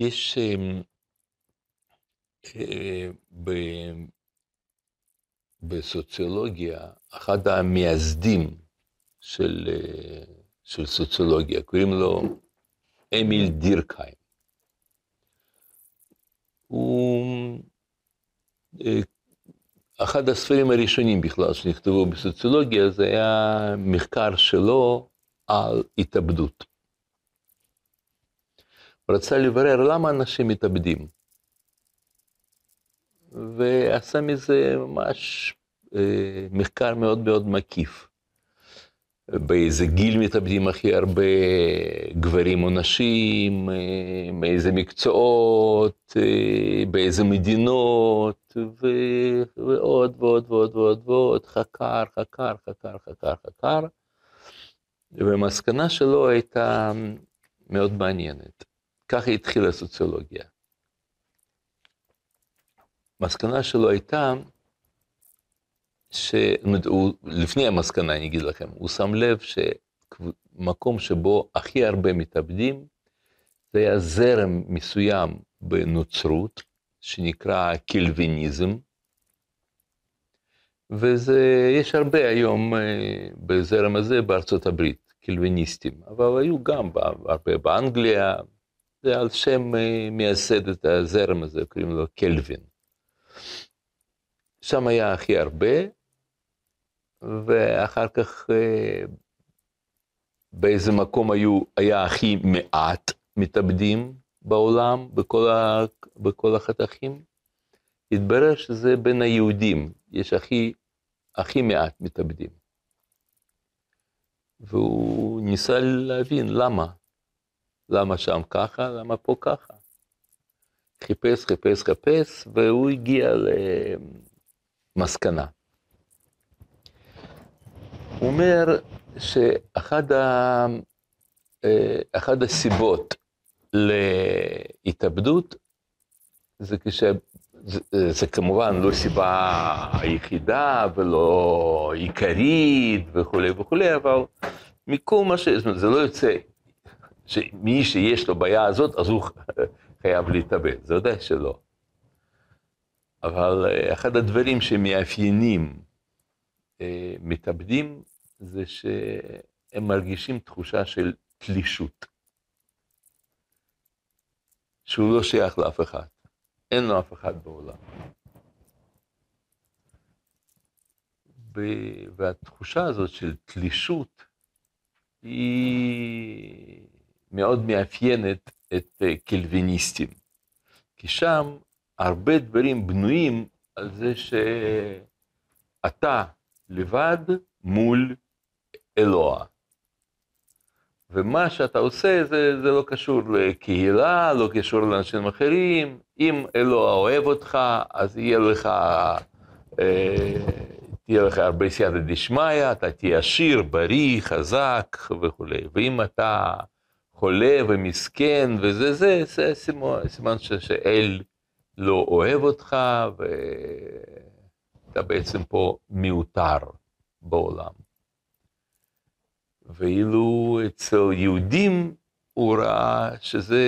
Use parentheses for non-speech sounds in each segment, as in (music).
יש אמ, אה, ב- בסוציולוגיה, אחד המייסדים של, אה, של סוציולוגיה, קוראים לו אמיל דירקהיים. הוא אה, אחד הספרים הראשונים בכלל שנכתבו בסוציולוגיה, זה היה מחקר שלו על התאבדות. רצה לברר למה אנשים מתאבדים. ועשה מזה ממש אה, מחקר מאוד מאוד מקיף. באיזה גיל מתאבדים הכי הרבה גברים או נשים, אה, מאיזה מקצועות, אה, באיזה מדינות, ו... ועוד ועוד ועוד ועוד ועוד, חקר, חקר, חקר, חקר, חקר, והמסקנה שלו הייתה מאוד מעניינת. ככה התחילה הסוציולוגיה. המסקנה שלו הייתה, ש... לפני המסקנה אני אגיד לכם, הוא שם לב שמקום שבו הכי הרבה מתאבדים, זה היה זרם מסוים בנוצרות, שנקרא קלוויניזם, ויש הרבה היום אה, בזרם הזה בארצות הברית, קלוויניסטים, אבל היו גם הרבה באנגליה, זה על שם אה, מייסד את הזרם הזה, קוראים לו קלווין. שם היה הכי הרבה, ואחר כך אה, באיזה מקום היו, היה הכי מעט מתאבדים בעולם, בכל, ה, בכל החתכים. התברר שזה בין היהודים, יש הכי, הכי מעט מתאבדים. והוא ניסה להבין למה. למה שם ככה, למה פה ככה. חיפש, חיפש, חיפש, והוא הגיע למסקנה. הוא אומר שאחד ה... אחד הסיבות להתאבדות זה כש... זה, זה כמובן לא סיבה היחידה ולא עיקרית וכולי וכולי, אבל מכל מה ש... זה לא יוצא שמי שיש לו בעיה הזאת, אז הוא (laughs) חייב להתאבד, זה ודאי שלא. אבל אה, אחד הדברים שמאפיינים אה, מתאבדים, זה שהם מרגישים תחושה של תלישות. שהוא לא שייך לאף אחד, אין לו אף אחד בעולם. והתחושה הזאת של תלישות היא מאוד מאפיינת את אה, קלוויניסטים. כי שם הרבה דברים בנויים על זה שאתה לבד מול אלוה. ומה שאתה עושה זה, זה לא קשור לקהילה, לא קשור לאנשים אחרים. אם אלוה אוהב אותך, אז יהיה לך, אה, תהיה לך הרבה סייעתא דשמיא, אתה תהיה עשיר, בריא, חזק וכולי. ואם אתה חולה ומסכן וזה, זה, זה סימן, שאל לא אוהב אותך, ואתה בעצם פה מיותר בעולם. ואילו אצל יהודים הוא ראה שזה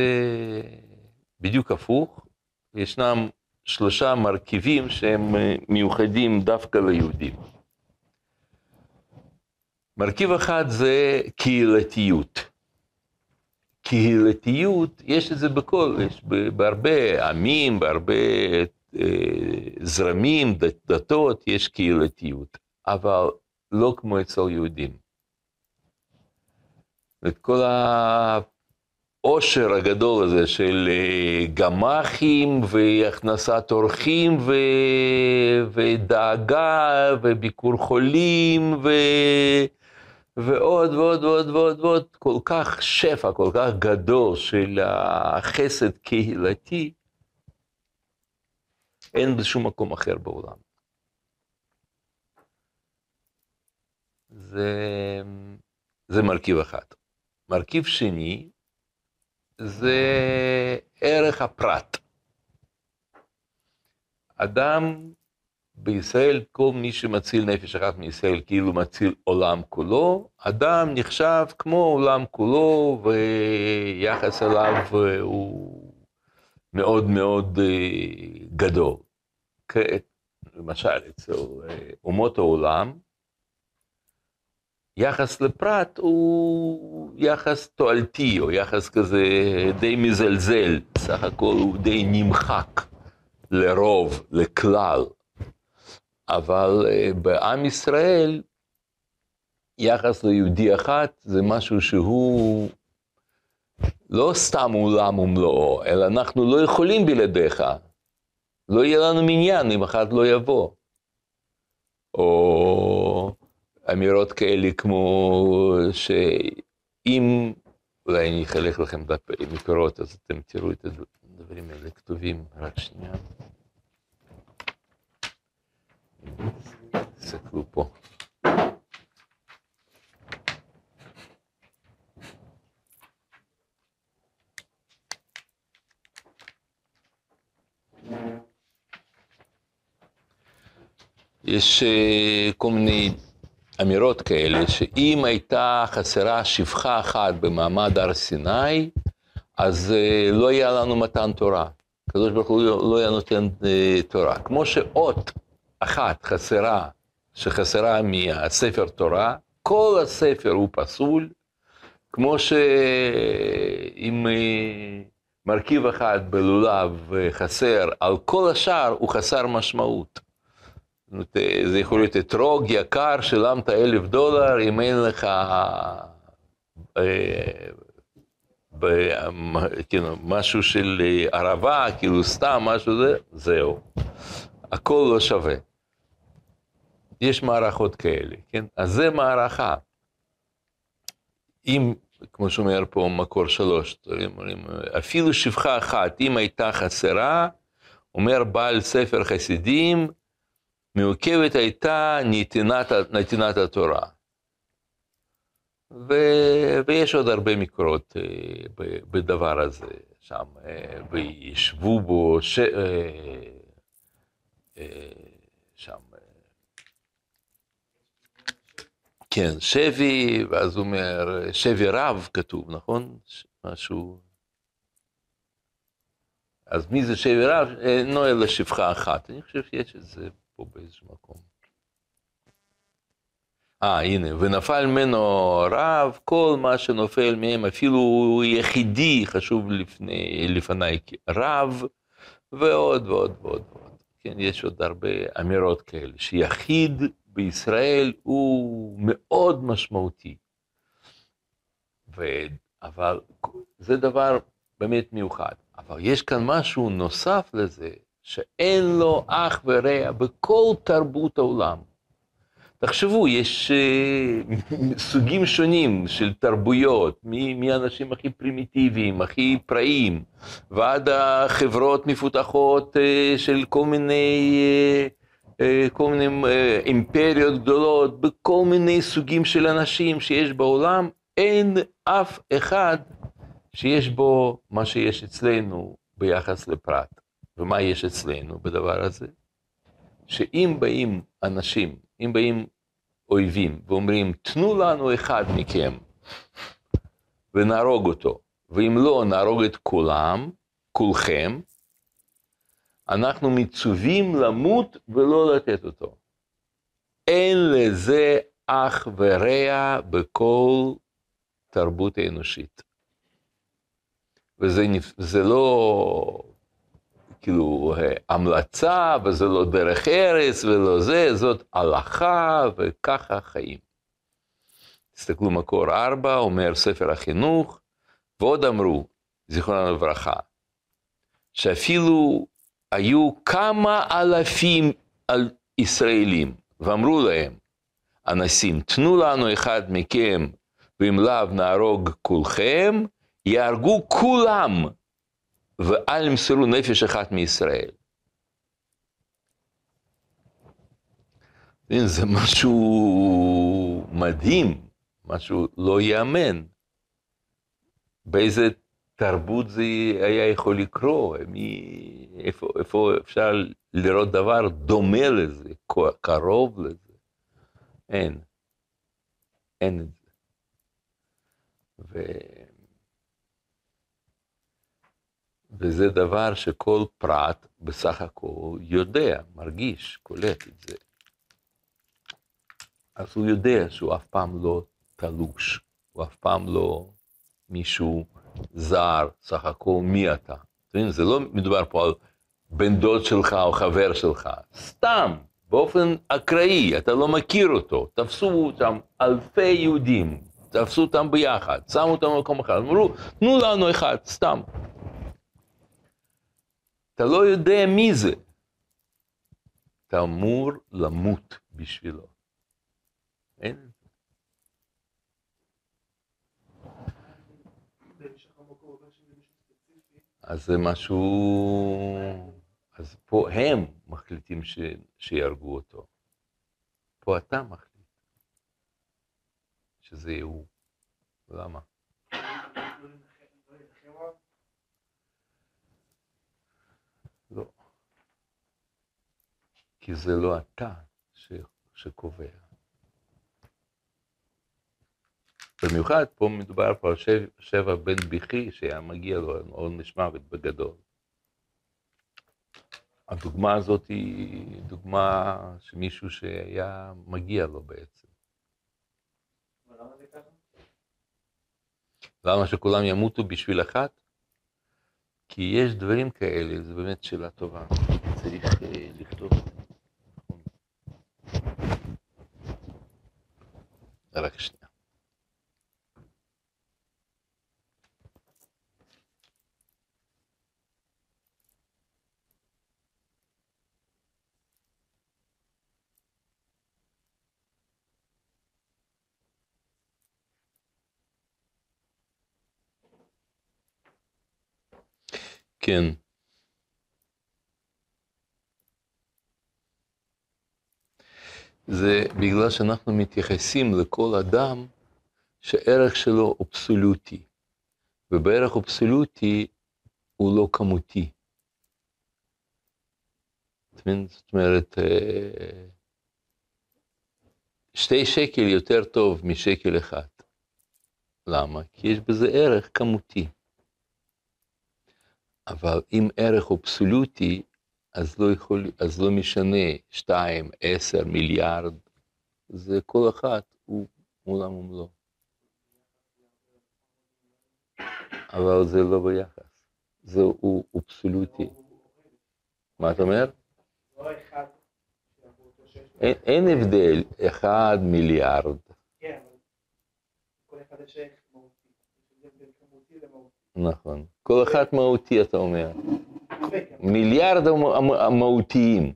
בדיוק הפוך, ישנם שלושה מרכיבים שהם מיוחדים דווקא ליהודים. מרכיב אחד זה קהילתיות. קהילתיות, יש את זה בכל, יש בהרבה עמים, בהרבה אה, זרמים, דתות, יש קהילתיות, אבל לא כמו אצל יהודים. את כל העושר הגדול הזה של אה, גמ"חים והכנסת אורחים ו... ודאגה וביקור חולים ו... ועוד ועוד ועוד ועוד ועוד, כל כך שפע, כל כך גדול של החסד קהילתי, אין בשום מקום אחר בעולם. זה, זה מרכיב אחד. מרכיב שני זה ערך הפרט. אדם בישראל, כל מי שמציל נפש אחת מישראל כאילו מציל עולם כולו, אדם נחשב כמו עולם כולו ויחס אליו הוא מאוד מאוד גדול. למשל, אצל אומות העולם, יחס לפרט הוא יחס תועלתי, או יחס כזה די מזלזל, סך הכל הוא די נמחק לרוב, לכלל. אבל uh, בעם ישראל, יחס ליהודי אחת זה משהו שהוא לא סתם עולם ומלואו, אלא אנחנו לא יכולים בלעדיך. לא יהיה לנו מניין אם אחד לא יבוא. או אמירות כאלה כמו שאם, אולי אני אחלק לכם מפירות, אז אתם תראו את הדברים האלה כתובים, רק שנייה. תסתכלו פה. יש אה, כל מיני אמירות כאלה, שאם הייתה חסרה שפחה אחת במעמד הר סיני, אז uh, לא היה לנו מתן תורה. הקדוש ברוך הוא לא היה נותן uh, תורה. כמו שאות אחת חסרה, שחסרה מהספר תורה, כל הספר הוא פסול, כמו שאם uh, מרכיב אחד בלולב חסר, על כל השאר הוא חסר משמעות. זה יכול להיות אתרוג יקר, שילמת אלף דולר, אם אין לך אה, כאילו, משהו של ערבה, כאילו סתם משהו זה, זהו. הכל לא שווה. יש מערכות כאלה, כן? אז זה מערכה. אם, כמו שאומר פה מקור שלוש, אומרים, אפילו שפחה אחת, אם הייתה חסרה, אומר בעל ספר חסידים, מעוכבת הייתה נתינת, נתינת התורה. ו, ויש עוד הרבה מקורות אה, בדבר הזה, שם, אה, וישבו בו, ש, אה, שם, כן, שבי, ואז הוא אומר, שבי רב כתוב, נכון? משהו... אז מי זה שבי רב? אינו אלא שפחה אחת. אני חושב שיש את זה פה באיזשהו מקום. אה, הנה, ונפל ממנו רב, כל מה שנופל מהם, אפילו יחידי, חשוב לפני, לפניי, רב, ועוד ועוד ועוד ועוד. כן, יש עוד הרבה אמירות כאלה, שיחיד בישראל הוא מאוד משמעותי. ו... אבל זה דבר באמת מיוחד. אבל יש כאן משהו נוסף לזה, שאין לו אח ורע בכל תרבות העולם. תחשבו, יש uh, (laughs) סוגים שונים של תרבויות, מאנשים הכי פרימיטיביים, הכי פראיים, ועד החברות מפותחות uh, של כל מיני, uh, כל מיני uh, אימפריות גדולות, בכל מיני סוגים של אנשים שיש בעולם, אין אף אחד שיש בו מה שיש אצלנו ביחס לפרט. ומה יש אצלנו בדבר הזה? שאם באים אנשים, אם באים אויבים ואומרים, תנו לנו אחד מכם ונהרוג אותו, ואם לא, נהרוג את כולם, כולכם, אנחנו מצווים למות ולא לתת אותו. אין לזה אח ורע בכל תרבות האנושית. וזה לא כאילו המלצה, וזה לא דרך ארץ, ולא זה, זאת הלכה, וככה חיים. תסתכלו מקור ארבע, אומר ספר החינוך, ועוד אמרו, זיכרונם לברכה, שאפילו היו כמה אלפים על ישראלים, ואמרו להם, אנסים, תנו לנו אחד מכם, ואם לאו נהרוג כולכם, יהרגו כולם ואל ימסרו נפש אחת מישראל. זה משהו מדהים, משהו לא ייאמן. באיזה תרבות זה היה יכול לקרות, מי, איפה, איפה אפשר לראות דבר דומה לזה, קרוב לזה? אין. אין את זה. ו... וזה דבר שכל פרט בסך הכל יודע, מרגיש, קולט את זה. אז הוא יודע שהוא אף פעם לא תלוש, הוא אף פעם לא מישהו זר, הכל מי אתה. זה לא מדובר פה על בן דוד שלך או חבר שלך, סתם, באופן אקראי, אתה לא מכיר אותו, תפסו אותם אלפי יהודים, תפסו אותם ביחד, שמו אותם במקום אחד, אמרו, תנו לנו אחד, סתם. אתה לא יודע מי זה. אתה אמור למות בשבילו. אין. אז זה משהו... אז פה הם מחליטים ש... שיהרגו אותו. פה אתה מחליט שזה יהיה הוא. למה? לא. כי זה לא אתה ש... שקובע. במיוחד פה מדובר פה על שבע, שבע בן בכי שהיה מגיע לו עונש מוות בגדול. הדוגמה הזאת היא דוגמה שמישהו שהיה מגיע לו בעצם. למה שכולם ימותו בשביל אחת? כי יש דברים כאלה, זו באמת שאלה טובה. צריך אה, לכתוב. רק שנייה. כן. זה בגלל שאנחנו מתייחסים לכל אדם שערך שלו אבסולוטי, ובערך אבסולוטי הוא לא כמותי. זאת אומרת, אה, שתי שקל יותר טוב משקל אחד. למה? כי יש בזה ערך כמותי. אבל אם ערך אבסולוטי, אז לא, יכול, אז לא משנה, שתיים, עשר, מיליארד, זה כל אחת הוא עולם ומלואו. אבל זה לא ביחס, זה הוא אבסולוטי. מה אתה אומר? אין, אין הבדל, אחד מיליארד. כן, אבל כל אחד יש. נכון. כל אחד מהותי, אתה אומר. מיליארד המהותיים.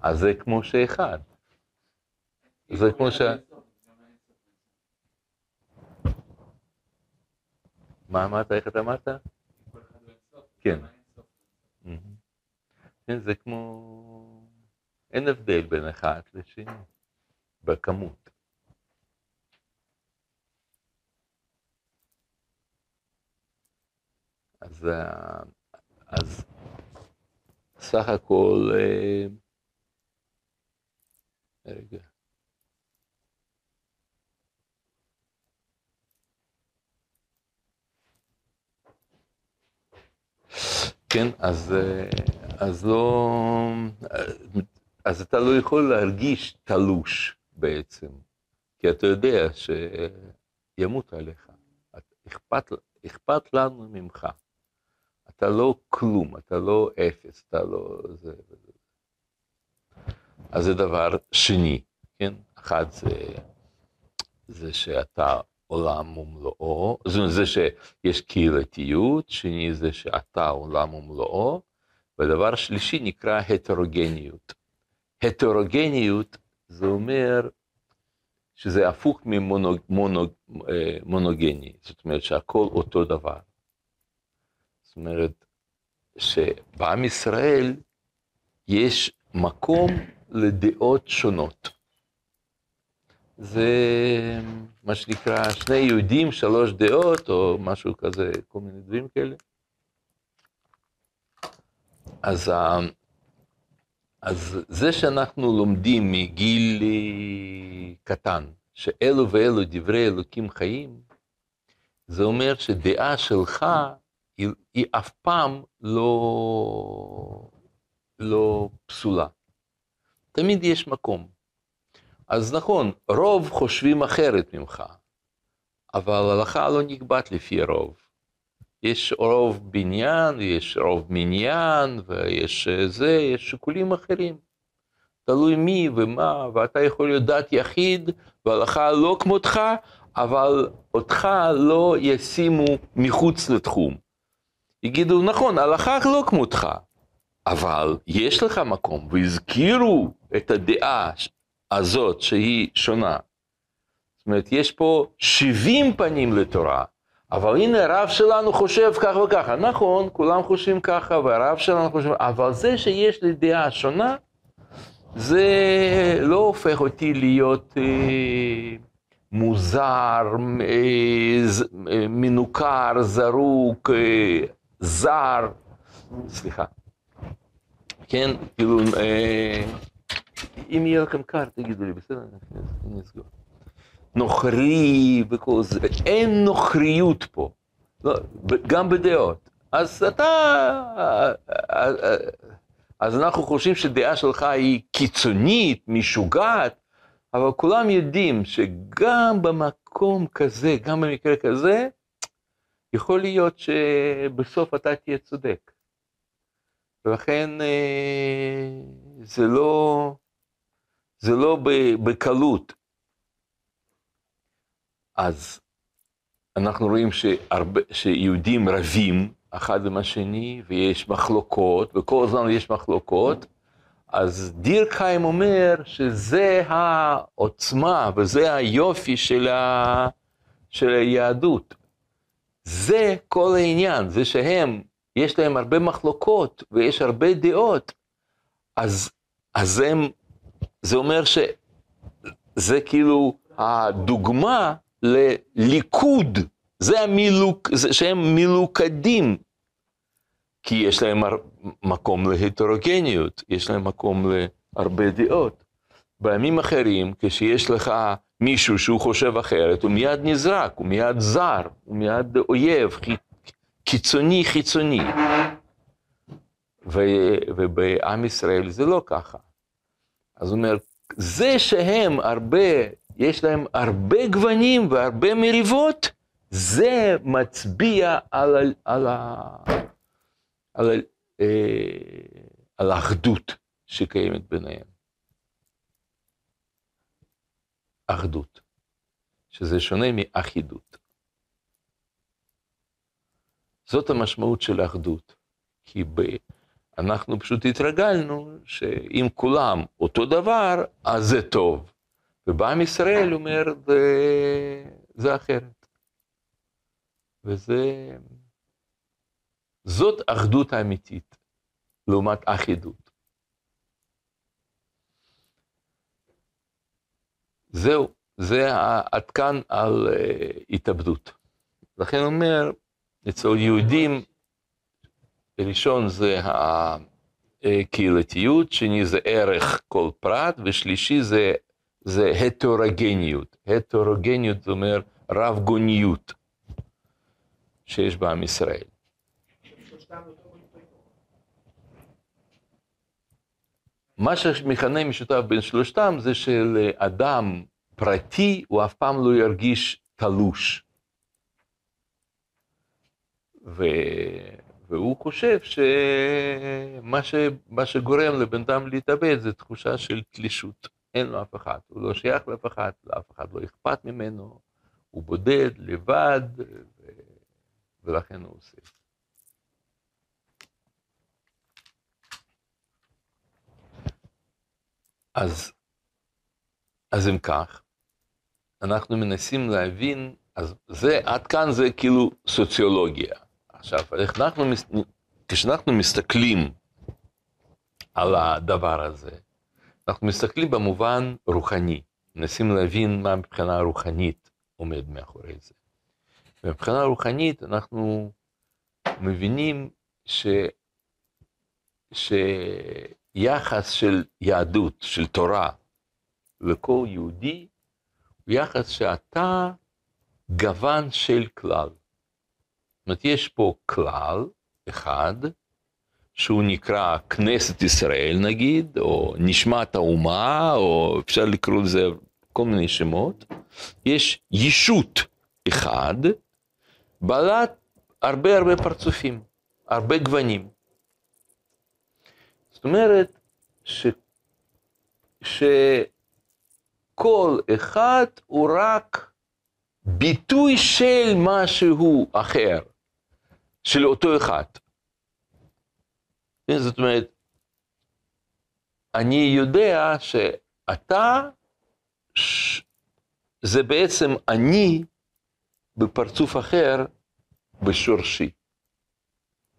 אז זה כמו שאחד. זה כמו ש... מה אמרת? איך אתה אמרת? כן. כן, זה כמו... אין הבדל בין אחד לשני, בכמות. אז, אה, אז סך הכל, אה, רגע. כן, אז, אה, אז לא, אז אתה לא יכול להרגיש תלוש בעצם, כי אתה יודע שימות עליך, אכפת, אכפת לנו ממך. אתה לא כלום, אתה לא אפס, אתה לא... זה. אז זה דבר שני, כן? אחד זה, זה שאתה עולם ומלואו, זאת אומרת, זה שיש קהילתיות, שני זה שאתה עולם ומלואו, ודבר שלישי נקרא הטרוגניות. הטרוגניות זה אומר שזה הפוך ממונוגני, זאת אומרת שהכל אותו דבר. אומרת, שבעם ישראל יש מקום לדעות שונות. זה מה שנקרא שני יהודים, שלוש דעות, או משהו כזה, כל מיני דברים כאלה. אז, אז זה שאנחנו לומדים מגיל קטן, שאלו ואלו דברי אלוקים חיים, זה אומר שדעה שלך היא, היא אף פעם לא, לא פסולה. תמיד יש מקום. אז נכון, רוב חושבים אחרת ממך, אבל הלכה לא נקבעת לפי רוב. יש רוב בניין, יש רוב מניין, ויש זה, יש שיקולים אחרים. תלוי מי ומה, ואתה יכול להיות דת יחיד, והלכה לא כמותך, אבל אותך לא ישימו מחוץ לתחום. יגידו, נכון, הלכה לא כמותך, אבל יש לך מקום, והזכירו את הדעה הזאת שהיא שונה. זאת אומרת, יש פה 70 פנים לתורה, אבל הנה הרב שלנו חושב כך וככה. נכון, כולם חושבים ככה, והרב שלנו חושב, אבל זה שיש לי דעה שונה, זה לא הופך אותי להיות אה, מוזר, אה, אה, מנוכר, זרוק, אה, זר, סליחה. כן, כאילו, אה, אם יהיה לכם קר, תגידו לי, בסדר? אני אסגור. נוכרי וכל זה, אין נוכריות פה, לא, גם בדעות. אז אתה, אז אנחנו חושבים שדעה שלך היא קיצונית, משוגעת, אבל כולם יודעים שגם במקום כזה, גם במקרה כזה, יכול להיות שבסוף אתה תהיה צודק. ולכן אה, זה לא, זה לא בקלות. אז אנחנו רואים שהרבה, שיהודים רבים אחד עם השני, ויש מחלוקות, וכל הזמן יש מחלוקות, אז דיר קיים אומר שזה העוצמה וזה היופי של, ה... של היהדות. זה כל העניין, זה שהם, יש להם הרבה מחלוקות ויש הרבה דעות, אז, אז הם, זה אומר שזה כאילו הדוגמה לליכוד, זה המילוק, זה שהם מלוכדים, כי יש להם מקום להטרוגניות, יש להם מקום להרבה דעות. בימים אחרים, כשיש לך מישהו שהוא חושב אחרת, הוא מיד נזרק, הוא מיד זר, הוא מיד אויב, קיצוני חיצוני. ובעם ישראל זה לא ככה. אז הוא אומר, זה שהם הרבה יש להם הרבה גוונים והרבה מריבות, זה מצביע על, על, על, על, אה, על האחדות שקיימת ביניהם. אחדות, שזה שונה מאחידות. זאת המשמעות של אחדות, כי ב... אנחנו פשוט התרגלנו שאם כולם אותו דבר, אז זה טוב. ובעם ישראל אומר, זה, זה אחרת. וזה... זאת אחדות האמיתית, לעומת אחידות. זהו, זה עד כאן על uh, התאבדות. לכן אומר, אצל יהודים, ראשון זה הקהילתיות, שני זה ערך כל פרט, ושלישי זה זה הטרוגניות. הטרוגניות זה אומר רב גוניות שיש בעם ישראל. מה שמכנה משותף בין שלושתם זה שלאדם פרטי הוא אף פעם לא ירגיש תלוש. ו... והוא חושב שמה ש... שגורם לבן אדם להתאבד זה תחושה של תלישות. אין לו אף אחד, הוא לא שייך לאף אחד, לאף אחד לא אכפת ממנו, הוא בודד, לבד, ו... ולכן הוא עושה. אז, אז אם כך, אנחנו מנסים להבין, אז זה, עד כאן זה כאילו סוציולוגיה. עכשיו, אנחנו, כשאנחנו מסתכלים על הדבר הזה, אנחנו מסתכלים במובן רוחני, מנסים להבין מה מבחינה רוחנית עומד מאחורי זה. מבחינה רוחנית אנחנו מבינים ש... שיחס של יהדות, של תורה, לכל יהודי, הוא יחס שאתה גוון של כלל. זאת אומרת, יש פה כלל אחד, שהוא נקרא כנסת ישראל נגיד, או נשמת האומה, או אפשר לקרוא לזה כל מיני שמות. יש ישות אחד, בעלת הרבה הרבה פרצופים, הרבה גוונים. זאת אומרת ש... שכל אחד הוא רק ביטוי של משהו אחר, של אותו אחד. זאת אומרת, אני יודע שאתה, ש... זה בעצם אני בפרצוף אחר בשורשי,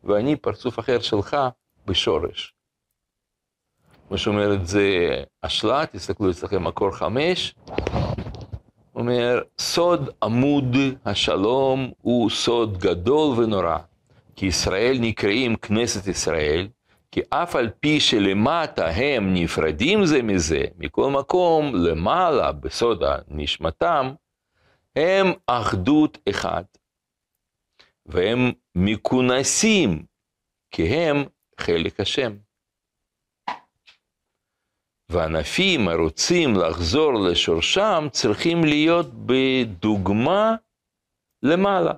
ואני פרצוף אחר שלך בשורש. מה שאומר את זה השלה, תסתכלו אצלכם מקור חמש, אומר, סוד עמוד השלום הוא סוד גדול ונורא, כי ישראל נקראים כנסת ישראל, כי אף על פי שלמטה הם נפרדים זה מזה, מכל מקום למעלה בסוד נשמתם, הם אחדות אחד. והם מכונסים, כי הם חלק השם. וענפים הרוצים לחזור לשורשם צריכים להיות בדוגמה למעלה.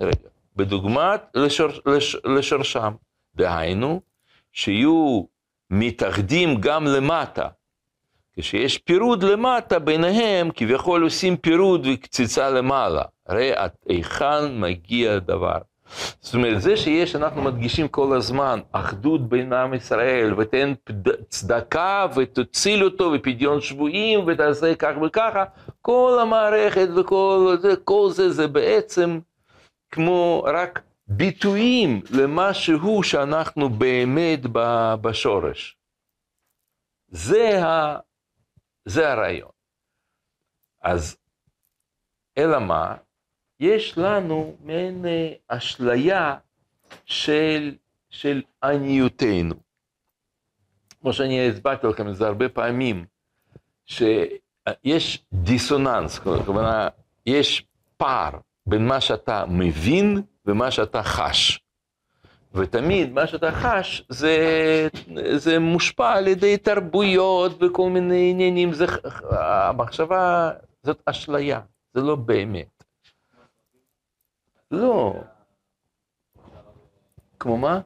רגע, בדוגמת לשור, לש, לשורשם. דהיינו, שיהיו מתאחדים גם למטה. כשיש פירוד למטה ביניהם, כביכול עושים פירוד וקציצה למעלה. הרי עד היכן מגיע הדבר. זאת אומרת, זה שיש, אנחנו מדגישים כל הזמן, אחדות בין עם ישראל, ותן צדקה ותציל אותו, ופדיון שבויים, ותעשה כך וככה, כל המערכת וכל זה, כל זה, זה בעצם כמו רק ביטויים למשהו שאנחנו באמת בשורש. זה, ה, זה הרעיון. אז אלא מה? יש לנו מעין אה, אשליה של, של עניותנו. כמו שאני הסברתי לכם את זה הרבה פעמים, שיש דיסוננס, כלומר, יש פער בין מה שאתה מבין ומה שאתה חש. ותמיד מה שאתה חש זה, זה מושפע על ידי תרבויות וכל מיני עניינים, זה, המחשבה זאת אשליה, זה לא באמת. לא. כמו מה?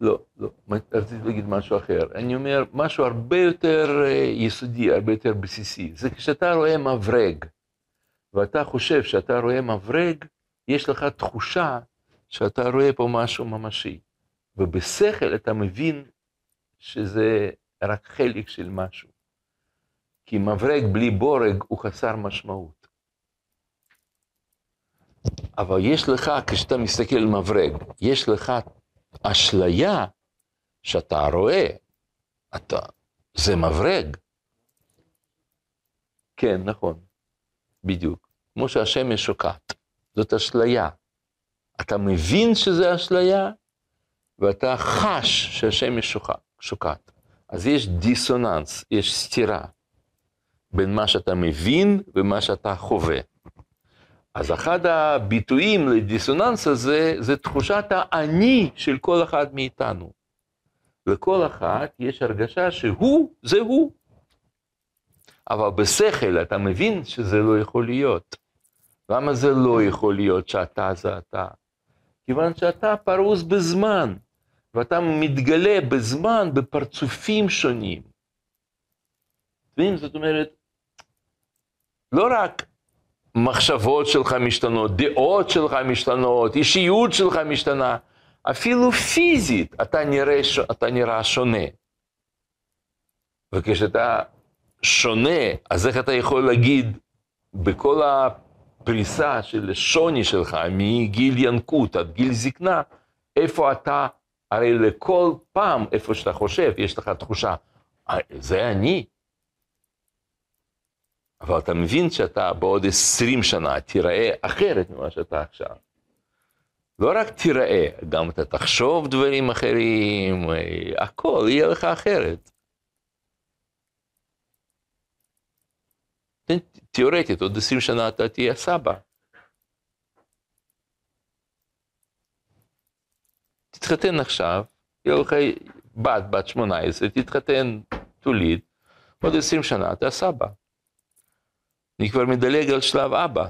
לא, לא, רציתי להגיד משהו אחר. אני אומר, משהו הרבה יותר אה, יסודי, הרבה יותר בסיסי. זה כשאתה רואה מברג, ואתה חושב שאתה רואה מברג, יש לך תחושה שאתה רואה פה משהו ממשי. ובשכל אתה מבין שזה רק חלק של משהו. כי מברג בלי בורג הוא חסר משמעות. אבל יש לך, כשאתה מסתכל על מברג, יש לך אשליה שאתה רואה, אתה, זה מברג. כן, נכון, בדיוק. כמו שהשמש שוקעת, זאת אשליה. אתה מבין שזה אשליה, ואתה חש שהשמש שוקעת. אז יש דיסוננס, יש סתירה. בין מה שאתה מבין ומה שאתה חווה. אז אחד הביטויים לדיסוננס הזה, זה תחושת האני של כל אחד מאיתנו. לכל אחד יש הרגשה שהוא, זה הוא. אבל בשכל אתה מבין שזה לא יכול להיות. למה זה לא יכול להיות שאתה זה אתה? כיוון שאתה פרוס בזמן, ואתה מתגלה בזמן בפרצופים שונים. זאת אומרת, לא רק מחשבות שלך משתנות, דעות שלך משתנות, אישיות שלך משתנה, אפילו פיזית אתה נראה, אתה נראה שונה. וכשאתה שונה, אז איך אתה יכול להגיד בכל הפריסה של השוני שלך, מגיל ינקות עד גיל זקנה, איפה אתה, הרי לכל פעם, איפה שאתה חושב, יש לך תחושה, אה, זה אני, אבל אתה מבין שאתה בעוד עשרים שנה תיראה אחרת ממה שאתה עכשיו. לא רק תיראה, גם אתה תחשוב דברים אחרים, אה, הכל יהיה לך אחרת. תיאורטית, עוד עשרים שנה אתה תהיה סבא. תתחתן עכשיו, יהיה לך בת, בת שמונה עשרה, תתחתן, תוליד, עוד עשרים שנה אתה סבא. אני כבר מדלג על שלב אבא.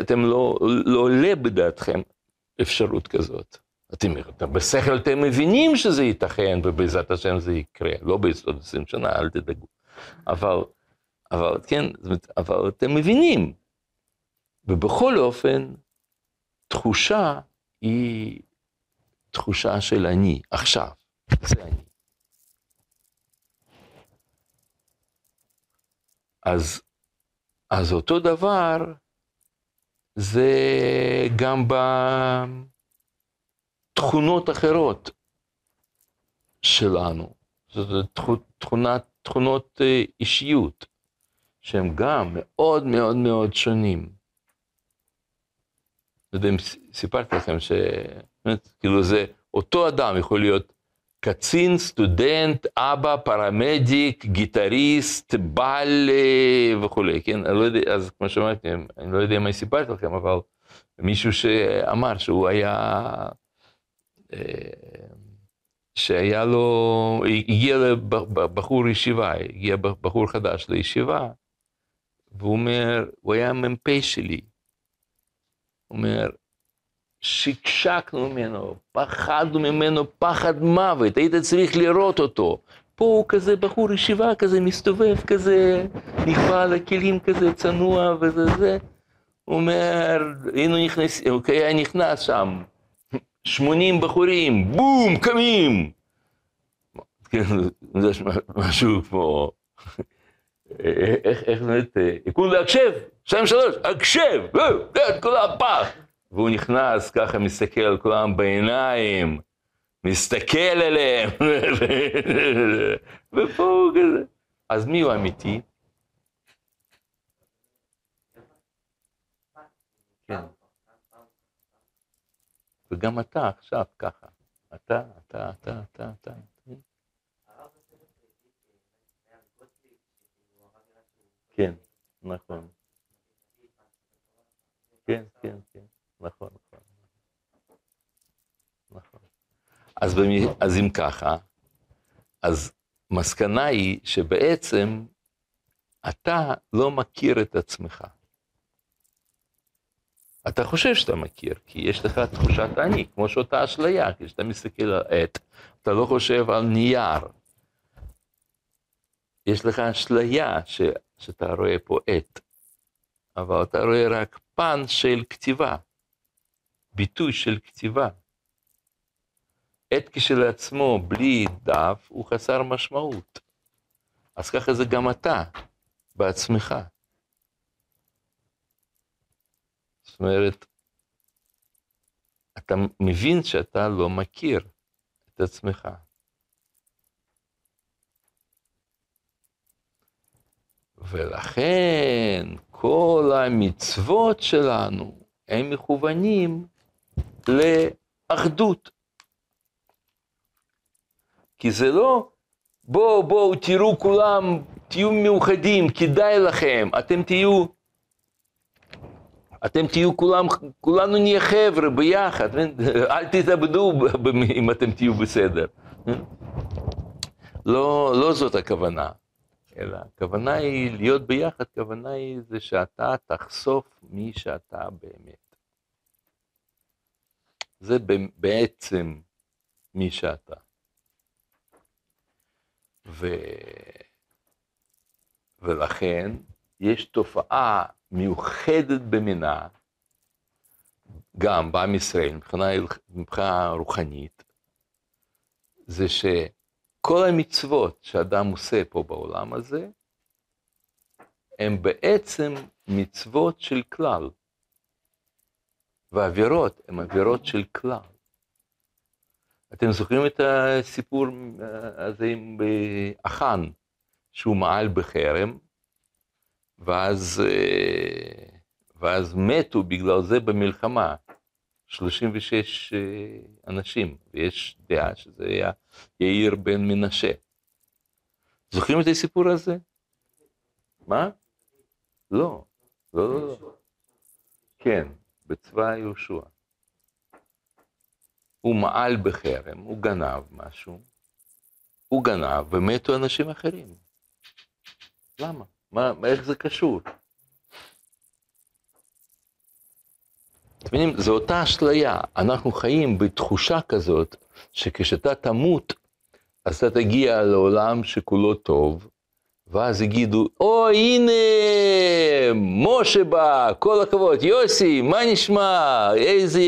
אתם לא, לא עולה בדעתכם אפשרות כזאת. אתם, בשכל אתם מבינים שזה ייתכן, ובעזרת השם זה יקרה, לא בעזרת עשרים שנה, אל תדאגו. אבל, אבל כן, אבל אתם מבינים. ובכל אופן, תחושה היא תחושה של אני, עכשיו, זה אני. אז, אז אותו דבר, זה גם בתכונות אחרות שלנו. זאת תכונת, תכונות אה, אישיות, שהן גם מאוד מאוד מאוד שונים. לא יודע סיפרתי לכם שבאמת, כאילו זה, אותו אדם יכול להיות קצין, סטודנט, אבא, פרמדיק, גיטריסט, בעל אה, וכולי, כן? אני לא יודע, אז כמו שאמרתי, אני לא יודע מה סיפרתי לכם, אבל מישהו שאמר שהוא היה, אה, שהיה לו, הגיע לבחור ישיבה, הגיע בחור חדש לישיבה, והוא אומר, הוא היה מ"פ שלי. הוא אומר, שקשקנו ממנו, פחדנו ממנו פחד מוות, היית צריך לראות אותו. פה הוא כזה בחור ישיבה כזה, מסתובב כזה, נכבה על הכלים כזה, צנוע וזה זה. הוא אומר, היינו נכנס, הוא היה נכנס שם, 80 בחורים, בום, קמים. (laughs) זה משהו כמו, איך באמת, כולם להקשב, שתיים שלוש, הקשב, כולם פח. והוא נכנס ככה, מסתכל על כולם בעיניים, מסתכל עליהם, (laughs) ופה הוא כזה. אז מי הוא אמיתי? כן. וגם אתה עכשיו ככה. אתה, אתה, אתה, אתה, אתה. כן, נכון. כן, כן. נכון, נכון. נכון. אז, במי, אז אם ככה, אז מסקנה היא שבעצם אתה לא מכיר את עצמך. אתה חושב שאתה מכיר, כי יש לך תחושת אני, כמו שאותה אשליה, כשאתה מסתכל על עט, אתה לא חושב על נייר. יש לך אשליה ש, שאתה רואה פה עט, אבל אתה רואה רק פן של כתיבה. ביטוי של כתיבה. עת כשלעצמו, בלי דף, הוא חסר משמעות. אז ככה זה גם אתה, בעצמך. זאת אומרת, אתה מבין שאתה לא מכיר את עצמך. ולכן כל המצוות שלנו הם מכוונים לאחדות. כי זה לא, בואו, בואו, תראו כולם, תהיו מאוחדים, כדאי לכם, אתם תהיו, אתם תהיו כולם, כולנו נהיה חבר'ה ביחד, אל תתאבדו אם אתם תהיו בסדר. לא, לא זאת הכוונה, אלא הכוונה היא להיות ביחד, הכוונה היא זה שאתה תחשוף מי שאתה באמת. זה בעצם מי שאתה. ו... ולכן יש תופעה מיוחדת במינה, גם בעם ישראל, מבחינה, מבחינה רוחנית, זה שכל המצוות שאדם עושה פה בעולם הזה, הן בעצם מצוות של כלל. ועבירות הן עבירות של כלל. אתם זוכרים את הסיפור אה, הזה עם אחן, שהוא מעל בחרם, ואז, אה, ואז מתו בגלל זה במלחמה, 36 אה, אנשים, ויש דעה שזה היה יאיר בן מנשה. זוכרים את הסיפור הזה? מה? לא, לא, לא, לא. כן, בצבא יהושע. הוא מעל בחרם, הוא גנב משהו, הוא גנב ומתו אנשים אחרים. למה? מה, איך זה קשור? אתם מבינים, זו אותה אשליה. אנחנו חיים בתחושה כזאת, שכשאתה תמות, אז אתה תגיע לעולם שכולו טוב, ואז יגידו, או הנה, משה בא, כל הכבוד, יוסי, מה נשמע, איזה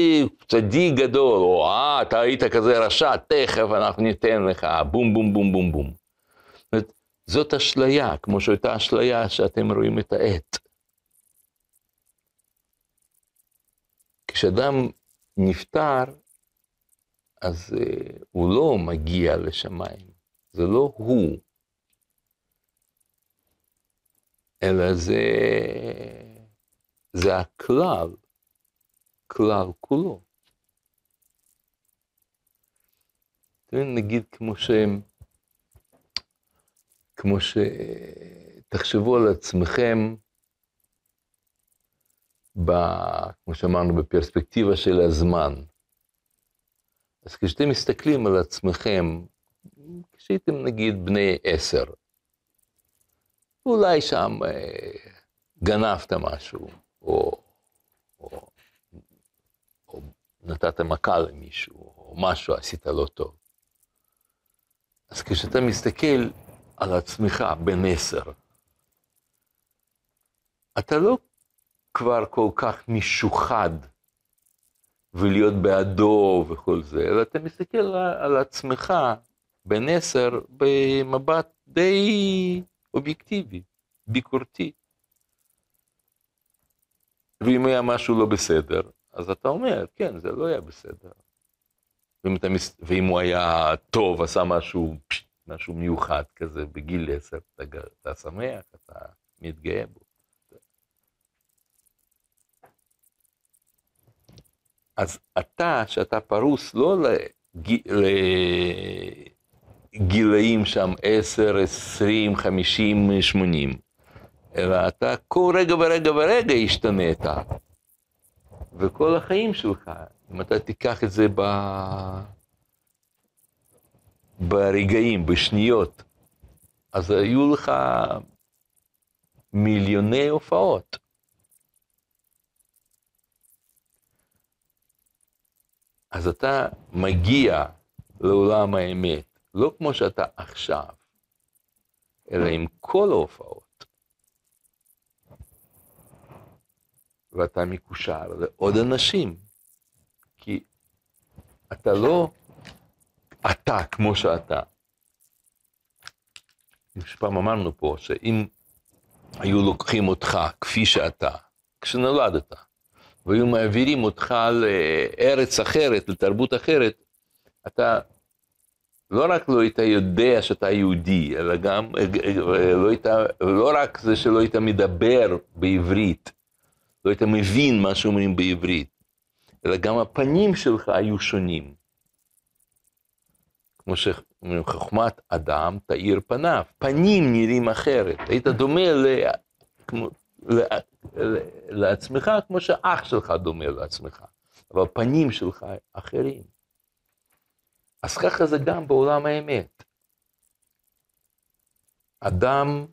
צדיק גדול, או אה, אתה היית כזה רשע, תכף אנחנו ניתן לך, בום בום בום בום בום. זאת אשליה, כמו שהייתה אשליה שאתם רואים את העט. כשאדם נפטר, אז uh, הוא לא מגיע לשמיים, זה לא הוא, אלא זה, זה הכלל, כלל כולו. נגיד כמו שהם, כמו ש... תחשבו על עצמכם, ב, כמו שאמרנו, בפרספקטיבה של הזמן. אז כשאתם מסתכלים על עצמכם, כשהייתם נגיד בני עשר, אולי שם אה, גנבת משהו, או, או, או נתת מכה למישהו, או משהו עשית לא טוב. אז כשאתה מסתכל על עצמך בן עשר, אתה לא כבר כל כך משוחד ולהיות בעדו וכל זה, אלא אתה מסתכל על עצמך בן עשר במבט די אובייקטיבי, ביקורתי. ואם היה משהו לא בסדר, אז אתה אומר, כן, זה לא היה בסדר. ואם, אתה, ואם הוא היה טוב, עשה משהו, משהו מיוחד כזה בגיל עשר, אתה, אתה שמח, אתה מתגאה בו. אז אתה, שאתה פרוס לא לג... לגילאים שם 10, 20, 50, 80, אלא אתה כל רגע ורגע ורגע השתנית. וכל החיים שלך, אם אתה תיקח את זה ב... ברגעים, בשניות, אז היו לך מיליוני הופעות. אז אתה מגיע לעולם האמת, לא כמו שאתה עכשיו, אלא עם כל ההופעות. ואתה מקושר לעוד אנשים, כי אתה לא אתה כמו שאתה. פעם אמרנו פה, שאם היו לוקחים אותך כפי שאתה, כשנולדת, והיו מעבירים אותך לארץ אחרת, לתרבות אחרת, אתה לא רק לא היית יודע שאתה יהודי, אלא גם לא, היית, לא רק זה שלא היית מדבר בעברית, לא היית מבין מה שאומרים בעברית, אלא גם הפנים שלך היו שונים. כמו שאומרים, חוכמת אדם תאיר פניו, פנים נראים אחרת, היית דומה ל... כמו, לעצמך כמו שאח שלך דומה לעצמך, אבל פנים שלך אחרים. אז ככה זה גם בעולם האמת. אדם,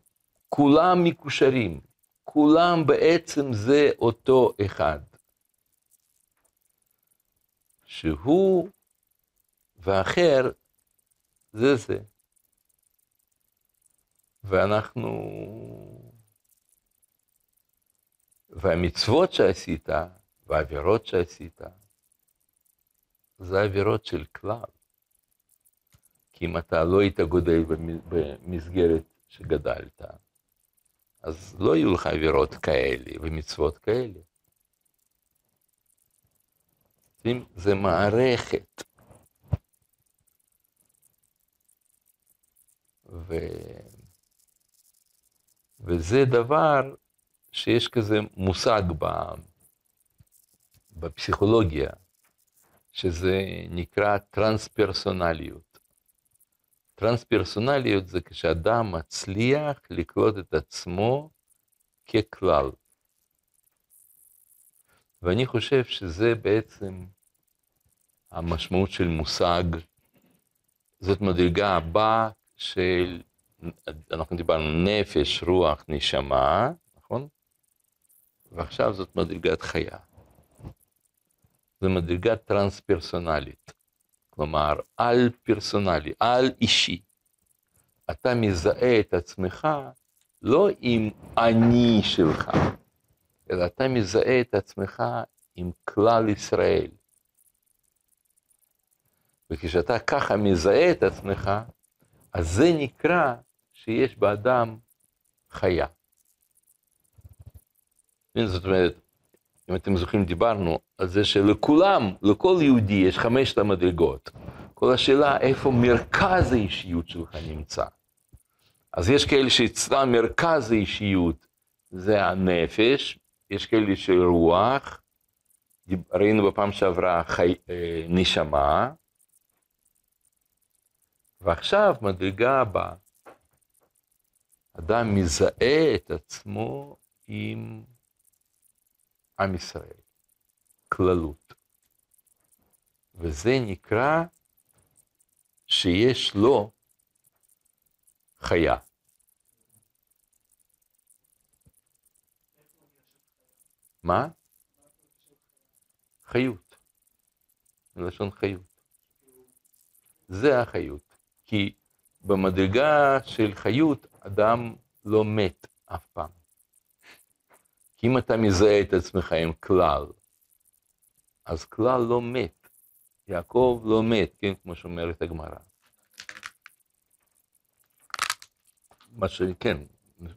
כולם מקושרים, כולם בעצם זה אותו אחד. שהוא ואחר זה זה. ואנחנו והמצוות שעשית, והעבירות שעשית, זה עבירות של כלל. כי אם אתה לא היית גודל במסגרת שגדלת, אז לא יהיו לך עבירות כאלה ומצוות כאלה. זה מערכת. ו... וזה דבר שיש כזה מושג ב, בפסיכולוגיה, שזה נקרא טרנס-פרסונליות. טרנס-פרסונליות זה כשאדם מצליח לקלוט את עצמו ככלל. ואני חושב שזה בעצם המשמעות של מושג, זאת מדרגה הבאה של, אנחנו דיברנו נפש, רוח, נשמה, נכון? ועכשיו זאת מדרגת חיה. זו מדרגה טרנס-פרסונלית, כלומר על פרסונלי, על אישי. אתה מזהה את עצמך לא עם אני שלך, אלא אתה מזהה את עצמך עם כלל ישראל. וכשאתה ככה מזהה את עצמך, אז זה נקרא שיש באדם חיה. זאת אומרת, אם אתם זוכרים, דיברנו על זה שלכולם, לכל יהודי יש חמשת המדרגות. כל השאלה איפה מרכז האישיות שלך נמצא. אז יש כאלה שאצלם מרכז האישיות זה הנפש, יש כאלה של רוח, ראינו בפעם שעברה חי, אה, נשמה, ועכשיו מדרגה הבאה, אדם מזהה את עצמו עם עם ישראל, כללות. וזה נקרא שיש לו חיה. מה? חיות. מלשון חיות. זה החיות. כי במדרגה של חיות, אדם לא מת אף פעם. אם אתה מזהה את עצמך עם כלל, אז כלל לא מת. יעקב לא מת, כן, כמו שאומרת הגמרא. מה שכן,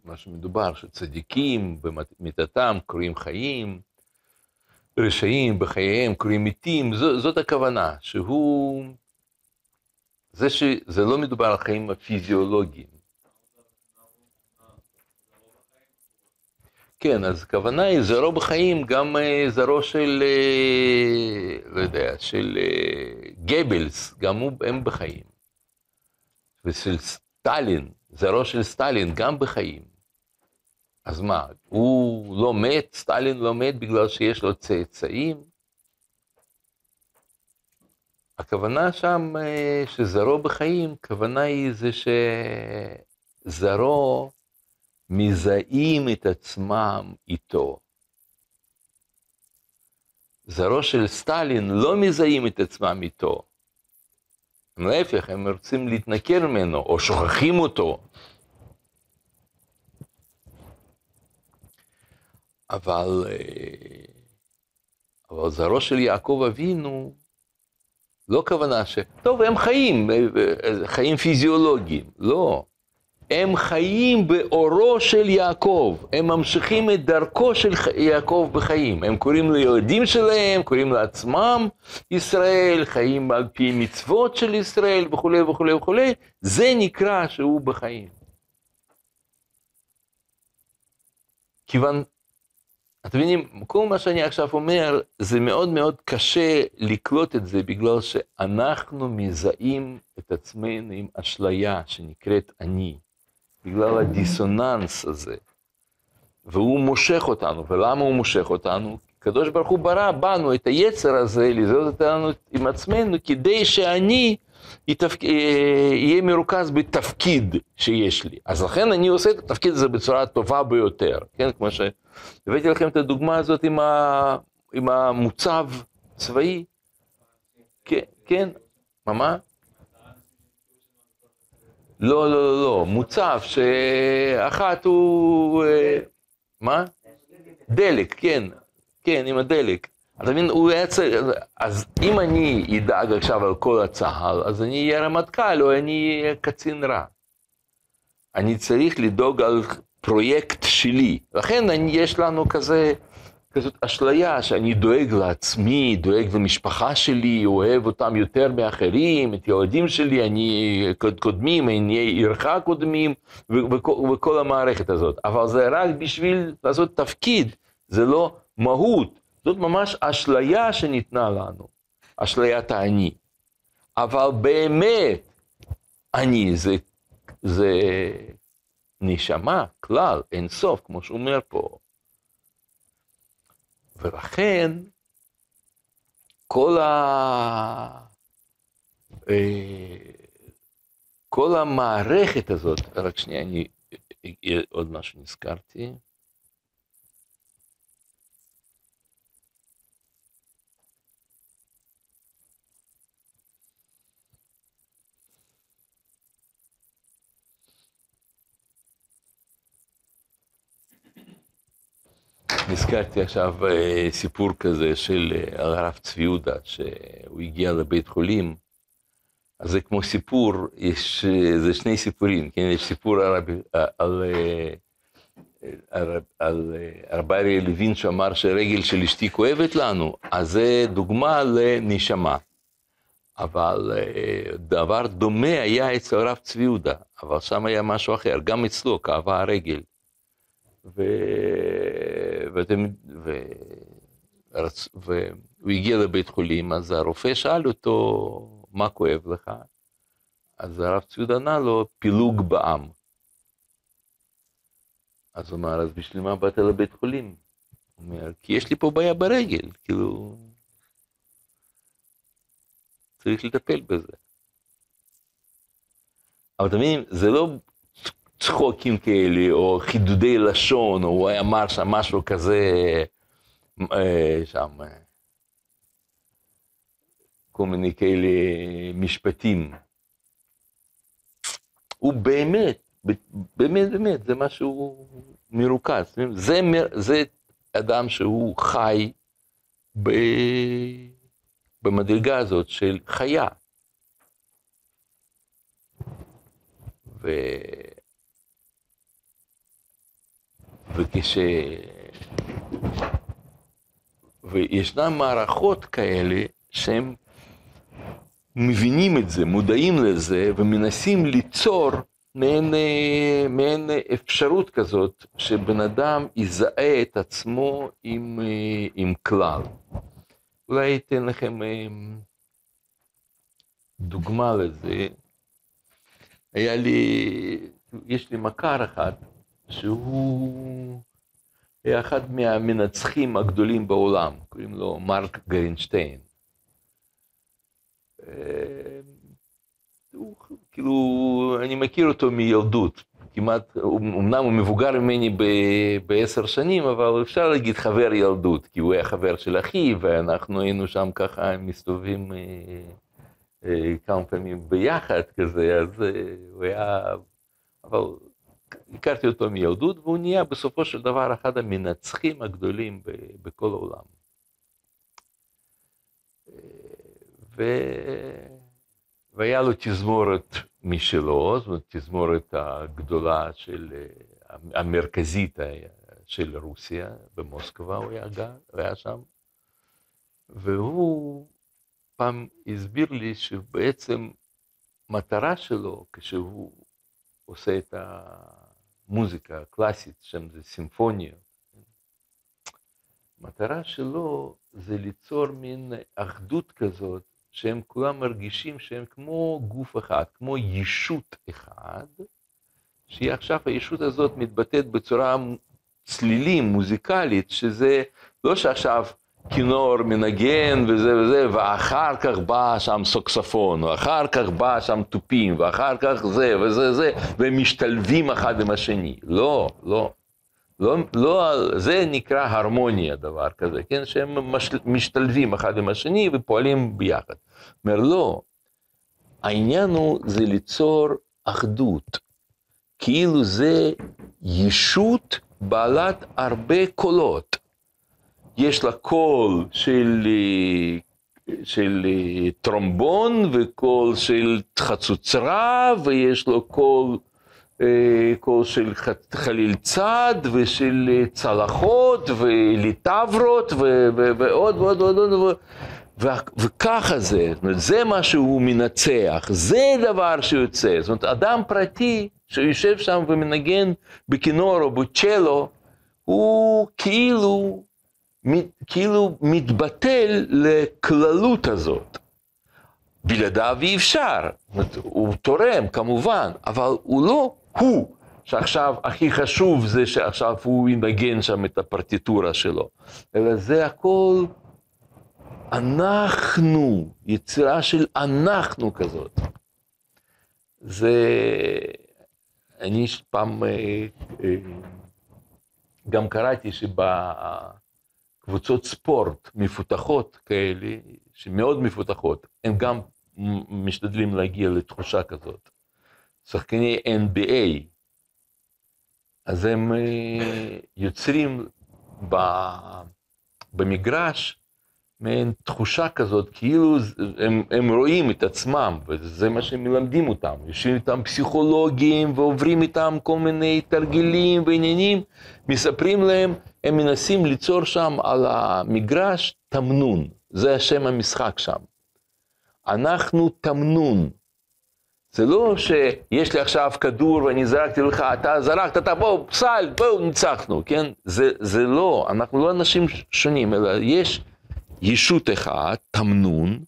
מה שמדובר, שצדיקים במיתתם קוראים חיים, רשעים בחייהם קוראים מתים, זו, זאת הכוונה, שהוא... זה שזה לא מדובר על חיים הפיזיולוגיים. כן, אז הכוונה היא זרעו בחיים, גם אה, זרעו של, אה, לא יודע, של אה, גבלס, גם הוא, הם בחיים. ושל סטלין, זרעו של סטלין, גם בחיים. אז מה, הוא לא מת, סטלין לא מת בגלל שיש לו צאצאים? הכוונה שם שזרעו בחיים, הכוונה היא זה שזרעו מזהים את עצמם איתו. זרעו של סטלין לא מזהים את עצמם איתו. להפך, הם רוצים להתנכר ממנו, או שוכחים אותו. אבל, אה, אבל זרעו של יעקב אבינו, לא כוונה ש... טוב, הם חיים, אה, אה, חיים פיזיולוגיים. לא. הם חיים באורו של יעקב, הם ממשיכים את דרכו של יעקב בחיים. הם קוראים לילדים שלהם, קוראים לעצמם ישראל, חיים על פי מצוות של ישראל וכולי וכולי וכולי, זה נקרא שהוא בחיים. כיוון, אתם מבינים, כל מה שאני עכשיו אומר, זה מאוד מאוד קשה לקלוט את זה, בגלל שאנחנו מזהים את עצמנו עם אשליה שנקראת אני. בגלל הדיסוננס הזה. והוא מושך אותנו, ולמה הוא מושך אותנו? הקדוש ברוך הוא ברא בנו את היצר הזה, לזהות אותנו עם עצמנו, כדי שאני יתפק... יהיה מרוכז בתפקיד שיש לי. אז לכן אני עושה את התפקיד הזה בצורה הטובה ביותר, כן? כמו שהבאתי לכם את הדוגמה הזאת עם, ה... עם המוצב צבאי. כן, כן, מה מה? לא, לא, לא, לא, מוצב שאחת הוא... אה, מה? דלק, כן, כן, עם הדלק. אתה מבין, הוא היה צריך, אז אם אני אדאג עכשיו על כל הצה"ל, אז אני אהיה רמטכ"ל או אני אהיה קצין רע. אני צריך לדאוג על פרויקט שלי. לכן אני, יש לנו כזה כזאת אשליה שאני דואג לעצמי, דואג למשפחה שלי, אוהב אותם יותר מאחרים, את ילדים שלי, אני קודמים, אני עירך קודמים, וכל המערכת הזאת. אבל זה רק בשביל לעשות תפקיד, זה לא מהות. זאת ממש אשליה שניתנה לנו, אשליית האני. אבל באמת, אני זה, זה נשמה, כלל, אין סוף, כמו שהוא אומר פה. ולכן, כל, ה... אה, כל המערכת הזאת, רק שנייה, אני, עוד משהו נזכרתי. נזכרתי עכשיו אה, סיפור כזה של אה, הרב צבי יהודה, שהוא הגיע לבית חולים, אז זה כמו סיפור, יש, אה, זה שני סיפורים, כן? יש סיפור על, על, על, על הרב אריה לוין שאמר שהרגל של אשתי כואבת לנו, אז זה דוגמה לנשמה. אבל דבר דומה היה אצל הרב צבי יהודה, אבל שם היה משהו אחר, גם אצלו כאבה הרגל. ו... ואתם, ו... רצ... והוא הגיע לבית חולים, אז הרופא שאל אותו, מה כואב לך? אז הרב צביוד ענה לו, פילוג בעם. אז הוא אמר, אז בשביל מה באת לבית חולים? הוא אומר, כי יש לי פה בעיה ברגל, כאילו, צריך לטפל בזה. אבל אתם מבינים, זה לא צחוקים כאלה, או חידודי לשון, או הוא אמר שם משהו כזה, אה, שם, אה, כל מיני כאלה משפטים. הוא באמת, באמת, באמת, זה משהו מרוכז. זה, זה אדם שהוא חי ב, במדרגה הזאת של חיה. ו... וכש... וישנן מערכות כאלה שהם מבינים את זה, מודעים לזה, ומנסים ליצור מעין, מעין אפשרות כזאת, שבן אדם יזהה את עצמו עם, עם כלל. אולי אתן לכם אה, דוגמה לזה. היה לי, יש לי מכר אחד, שהוא אחד מהמנצחים הגדולים בעולם, קוראים לו מרק גרינשטיין. אה, הוא, כאילו, אני מכיר אותו מילדות, כמעט, אמנם הוא מבוגר ממני בעשר שנים, אבל אפשר להגיד חבר ילדות, כי הוא היה חבר של אחי, ואנחנו היינו שם ככה מסתובבים אה, אה, כמה פעמים ביחד כזה, אז הוא היה, אבל הכרתי אותו מילדות, והוא נהיה בסופו של דבר אחד המנצחים הגדולים בכל העולם. ו... והיה לו תזמורת משלו, זאת אומרת, תזמורת הגדולה של, המרכזית של רוסיה, במוסקבה הוא היה, הוא היה שם, והוא פעם הסביר לי שבעצם מטרה שלו, כשהוא עושה את המוזיקה הקלאסית, שם זה סימפוניה. המטרה שלו זה ליצור מין אחדות כזאת, שהם כולם מרגישים שהם כמו גוף אחד, כמו ישות אחד, שהיא עכשיו, הישות הזאת מתבטאת בצורה צלילים, מוזיקלית, שזה לא שעכשיו כינור מנגן וזה וזה, ואחר כך בא שם סוקספון, ואחר כך בא שם תופים, ואחר כך זה וזה זה, והם משתלבים אחד עם השני. לא, לא. לא, לא, זה נקרא הרמוניה, דבר כזה, כן? שהם מש, משתלבים אחד עם השני ופועלים ביחד. אומר, לא, העניין הוא זה ליצור אחדות. כאילו זה ישות בעלת הרבה קולות. יש לה קול של, של טרומבון וקול של חצוצרה, ויש לו קול, קול של חליל צד ושל צלחות ועוד ועוד ועוד ועוד. וככה זה, זאת אומרת, זה מה שהוא מנצח, זה דבר שיוצא. זאת אומרת, אדם פרטי שיושב שם ומנגן בכינור או בצ'לו, הוא כאילו כאילו מתבטל לכללות הזאת. בלעדיו אי אפשר, הוא תורם כמובן, אבל הוא לא הוא שעכשיו הכי חשוב זה שעכשיו הוא ינגן שם את הפרטיטורה שלו, אלא זה הכל אנחנו, יצירה של אנחנו כזאת. זה, אני פעם אה, אה, גם קראתי שבקבוצות ספורט מפותחות כאלה, שמאוד מפותחות, הם גם משתדלים להגיע לתחושה כזאת. שחקני NBA, אז הם אה, יוצרים במגרש מעין תחושה כזאת, כאילו הם, הם רואים את עצמם, וזה מה שהם מלמדים אותם. יושבים איתם פסיכולוגים ועוברים איתם כל מיני תרגילים ועניינים, מספרים להם, הם מנסים ליצור שם על המגרש תמנון, זה השם המשחק שם. אנחנו תמנון. זה לא שיש לי עכשיו כדור ואני זרקתי לך, אתה זרקת, אתה בוא, פסל, בואו, ניצחנו, כן? זה, זה לא, אנחנו לא אנשים שונים, אלא יש ישות אחד, תמנון,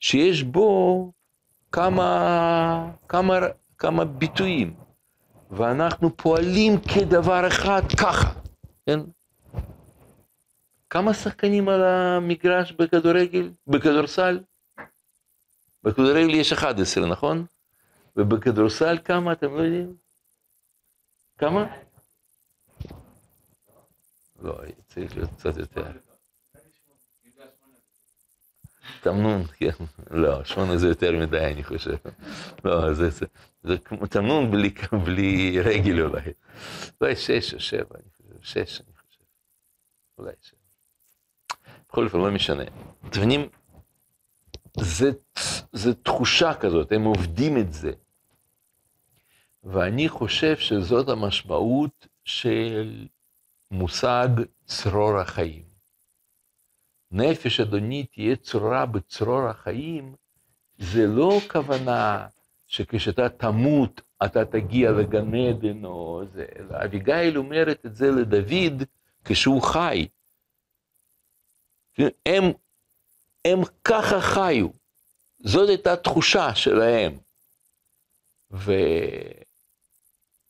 שיש בו כמה, כמה, כמה ביטויים, ואנחנו פועלים כדבר אחד ככה, כן? כמה שחקנים על המגרש בכדורגל, בכדורסל? בכדורגל יש 11, נכון? ובכדורסל כמה, אתם לא יודעים? כמה? לא, צריך להיות קצת יותר. תמנון, כן, לא, שמונה זה יותר מדי, אני חושב. לא, זה, זה, זה כמו תמנון בלי, בלי רגל אולי. אולי שש או שבע, אני חושב, שש, אני חושב. אולי שבע. בכל אופן, לא משנה. אתם מבינים, זה, תחושה כזאת, הם עובדים את זה. ואני חושב שזאת המשמעות של מושג צרור החיים. נפש אדוני תהיה צרורה בצרור החיים, זה לא כוונה שכשאתה תמות אתה תגיע לגן עדן או זה, אלא אביגיל אומרת את זה לדוד כשהוא חי. הם, הם ככה חיו, זאת הייתה תחושה שלהם. ו...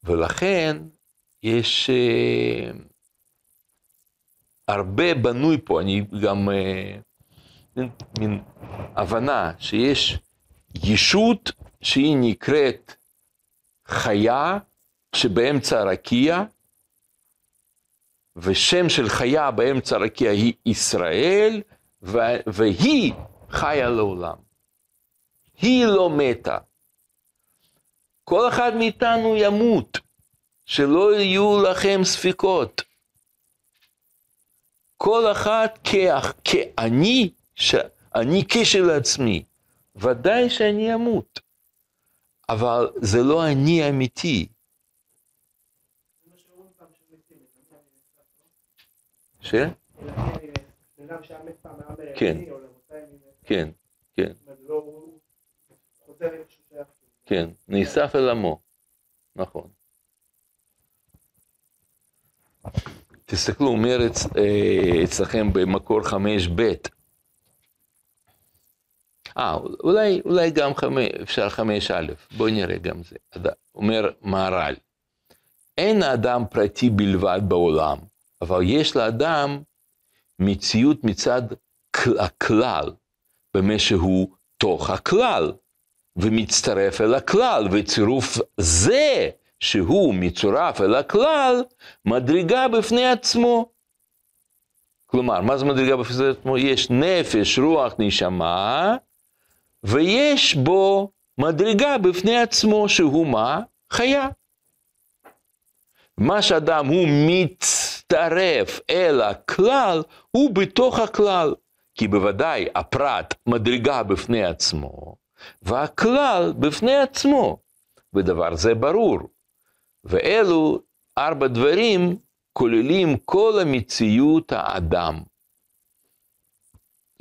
ולכן יש uh, הרבה בנוי פה, אני גם, uh, מין הבנה שיש ישות שהיא נקראת חיה שבאמצע הרקיע, ושם של חיה באמצע הרקיע היא ישראל, והיא חיה לעולם. היא לא מתה. כל אחד מאיתנו ימות, שלא יהיו לכם ספקות. כל אחד כאח, כאני, אני כשלעצמי, ודאי שאני אמות, אבל זה לא אני אמיתי. ש? כן, כן, כן. כן, נאסף אל עמו, נכון. תסתכלו, אומר אה, אצלכם במקור חמש ב', אה, אולי, אולי גם חמש, אפשר חמש א', בואי נראה גם זה. אומר מהר"ל, אין האדם פרטי בלבד בעולם, אבל יש לאדם מציאות מצד הכלל, במה שהוא תוך הכלל, ומצטרף אל הכלל, וצירוף זה שהוא מצורף אל הכלל, מדרגה בפני עצמו. כלומר, מה זה מדרגה בפני עצמו? יש נפש, רוח, נשמה, ויש בו מדרגה בפני עצמו, שהוא מה? חיה. מה שאדם הוא מצטרף אל הכלל, הוא בתוך הכלל. כי בוודאי הפרט מדרגה בפני עצמו, והכלל בפני עצמו, ודבר זה ברור. ואלו ארבע דברים כוללים כל המציאות האדם.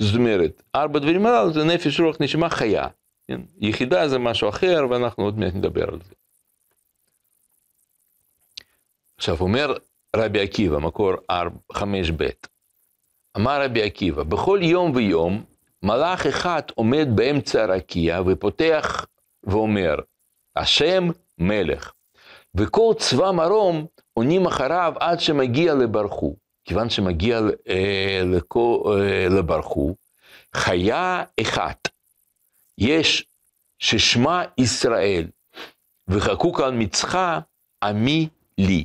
זאת אומרת, ארבע דברים הללו זה נפש, רוח, נשמה, חיה. כן? יחידה זה משהו אחר, ואנחנו עוד מעט נדבר על זה. עכשיו אומר רבי עקיבא, מקור חמש ב', אמר רבי עקיבא, בכל יום ויום מלאך אחד עומד באמצע הרקיע ופותח ואומר, השם מלך. וכל צבא מרום עונים אחריו עד שמגיע לברכו. כיוון שמגיע אה, לכל, אה, לברכו, חיה אחת יש ששמה ישראל, וחקוק על מצחה עמי לי.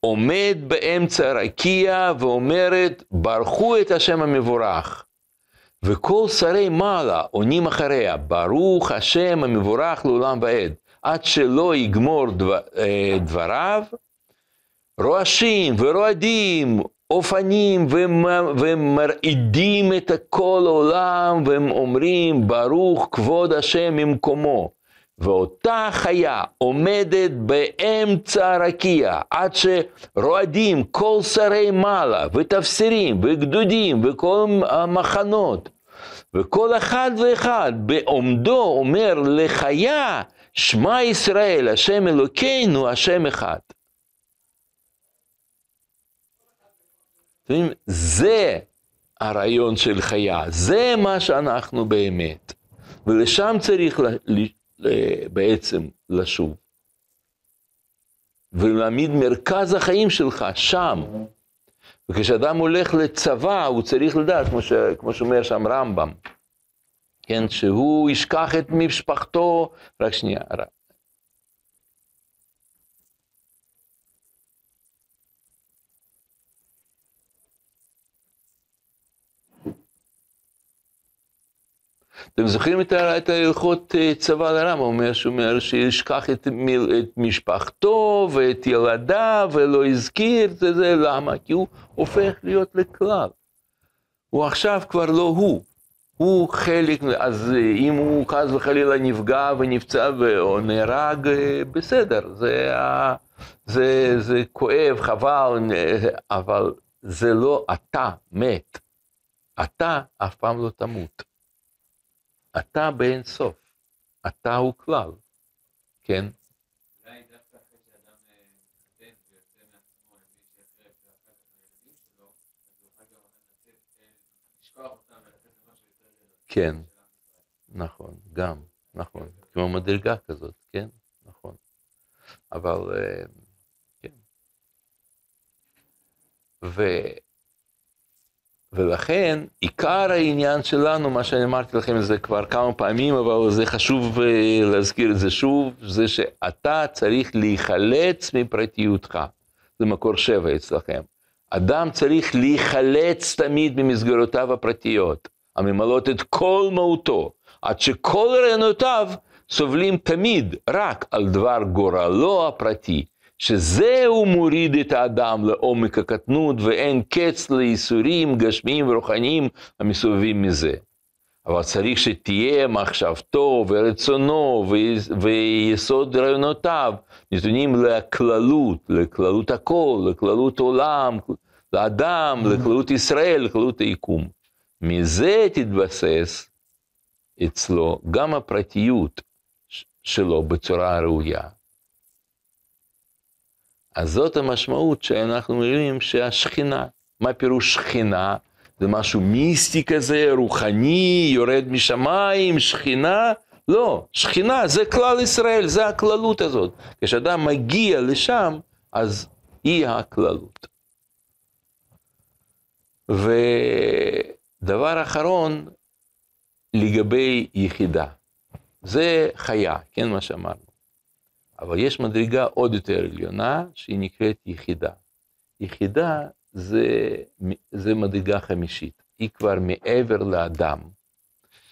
עומד באמצע רקיע ואומרת, ברכו את השם המבורך. וכל שרי מעלה עונים אחריה, ברוך השם המבורך לעולם ועד. עד שלא יגמור דבר, אה, דבריו, רועשים ורועדים, אופנים ומרעידים את כל העולם, והם אומרים, ברוך כבוד השם ממקומו. ואותה חיה עומדת באמצע הרקיע, עד שרועדים כל שרי מעלה, ותפסירים, וגדודים, וכל המחנות, וכל אחד ואחד בעומדו אומר לחיה, שמע ישראל, השם אלוקינו, השם אחד. זה הרעיון של חיה, זה מה שאנחנו באמת, ולשם צריך בעצם לשוב. ולהעמיד מרכז החיים שלך שם. וכשאדם הולך לצבא, הוא צריך לדעת, כמו, ש... כמו שאומר שם רמב"ם, כן, שהוא ישכח את משפחתו, רק שנייה, אתם זוכרים את ההלכות אה, צבא לרם, אומר שהוא אומר שישכח את, את משפחתו ואת ילדיו ולא הזכיר את זה, למה? כי הוא הופך להיות לכלל. הוא עכשיו כבר לא הוא. הוא חלק, אז אה, אם הוא חס וחלילה נפגע ונפצע או נהרג, אה, בסדר, זה, זה, זה כואב, חבל, אבל זה לא אתה מת. אתה אף פעם לא תמות. אתה באין סוף, אתה הוא כלל, כן? כן, נכון, גם, נכון, כמו מדרגה כזאת, כן, נכון. אבל, אה, כן. ולכן עיקר העניין שלנו, מה שאני אמרתי לכם זה כבר כמה פעמים, אבל זה חשוב אה, להזכיר את זה שוב, זה שאתה צריך להיחלץ מפרטיותך. זה מקור שבע אצלכם. אדם צריך להיחלץ תמיד ממסגרותיו הפרטיות, הממלאות את כל מהותו, עד שכל רעיונותיו סובלים תמיד רק על דבר גורלו הפרטי, שזהו מוריד את האדם לעומק הקטנות ואין קץ לייסורים גשמיים ורוחניים המסובבים מזה. אבל צריך שתהיה מחשבתו ורצונו ויסוד רעיונותיו נתונים לכללות, לכללות הכל, לכללות עולם, לאדם, לכללות ישראל, לכללות היקום. מזה תתבסס אצלו גם הפרטיות שלו בצורה ראויה. אז זאת המשמעות שאנחנו מבינים שהשכינה, מה פירוש שכינה? זה משהו מיסטי כזה, רוחני, יורד משמיים, שכינה? לא, שכינה זה כלל ישראל, זה הכללות הזאת. כשאדם מגיע לשם, אז היא הכללות. ודבר אחרון, לגבי יחידה. זה חיה, כן, מה שאמרנו. אבל יש מדרגה עוד יותר עליונה, שהיא נקראת יחידה. יחידה זה, זה מדרגה חמישית, היא כבר מעבר לאדם.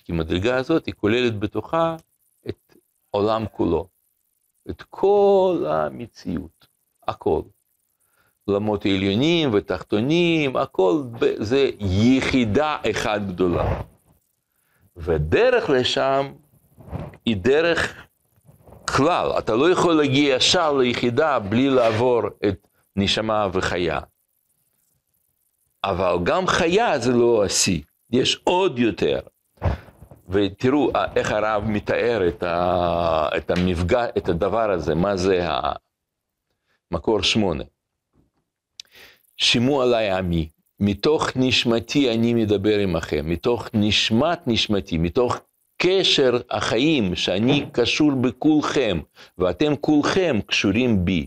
כי מדרגה הזאת היא כוללת בתוכה את עולם כולו, את כל המציאות, הכל. עולמות עליונים ותחתונים, הכל זה יחידה אחת גדולה. ודרך לשם היא דרך כלל, אתה לא יכול להגיע ישר ליחידה בלי לעבור את נשמה וחיה. אבל גם חיה זה לא השיא, יש עוד יותר. ותראו איך הרב מתאר את, ה, את המפגע, את הדבר הזה, מה זה המקור שמונה. שימו עליי עמי, מתוך נשמתי אני מדבר עמכם, מתוך נשמת נשמתי, מתוך קשר החיים שאני קשור בכולכם, ואתם כולכם קשורים בי.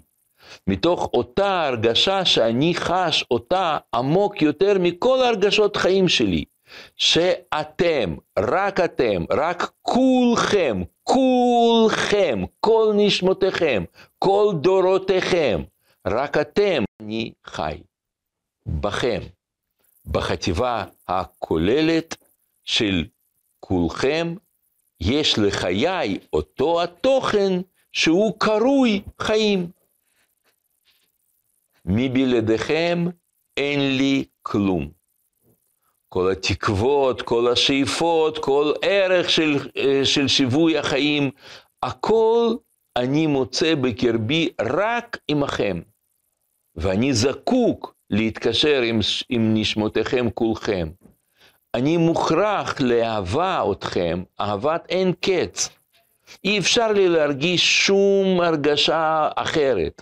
מתוך אותה הרגשה שאני חש אותה עמוק יותר מכל הרגשות חיים שלי, שאתם, רק אתם, רק כולכם, כולכם, כל נשמותיכם, כל דורותיכם, רק אתם, אני חי בכם, בחטיבה הכוללת של כולכם, יש לחיי אותו התוכן שהוא קרוי חיים. מבלעדיכם אין לי כלום. כל התקוות, כל השאיפות, כל ערך של, של שיווי החיים, הכל אני מוצא בקרבי רק עמכם. ואני זקוק להתקשר עם, עם נשמותיכם כולכם. אני מוכרח לאהבה אתכם, אהבת אין קץ. אי אפשר לי להרגיש שום הרגשה אחרת.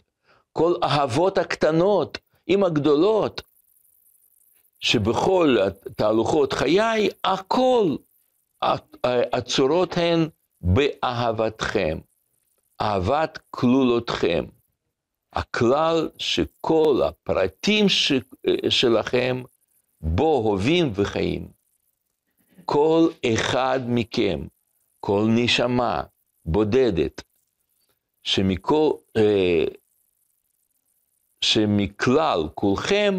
כל אהבות הקטנות עם הגדולות, שבכל תהלוכות חיי, הכל, הצורות הן באהבתכם, אהבת כלולותכם. הכלל שכל הפרטים ש, שלכם בו הווים וחיים. כל אחד מכם, כל נשמה בודדת, שמכל, אה, שמכלל כולכם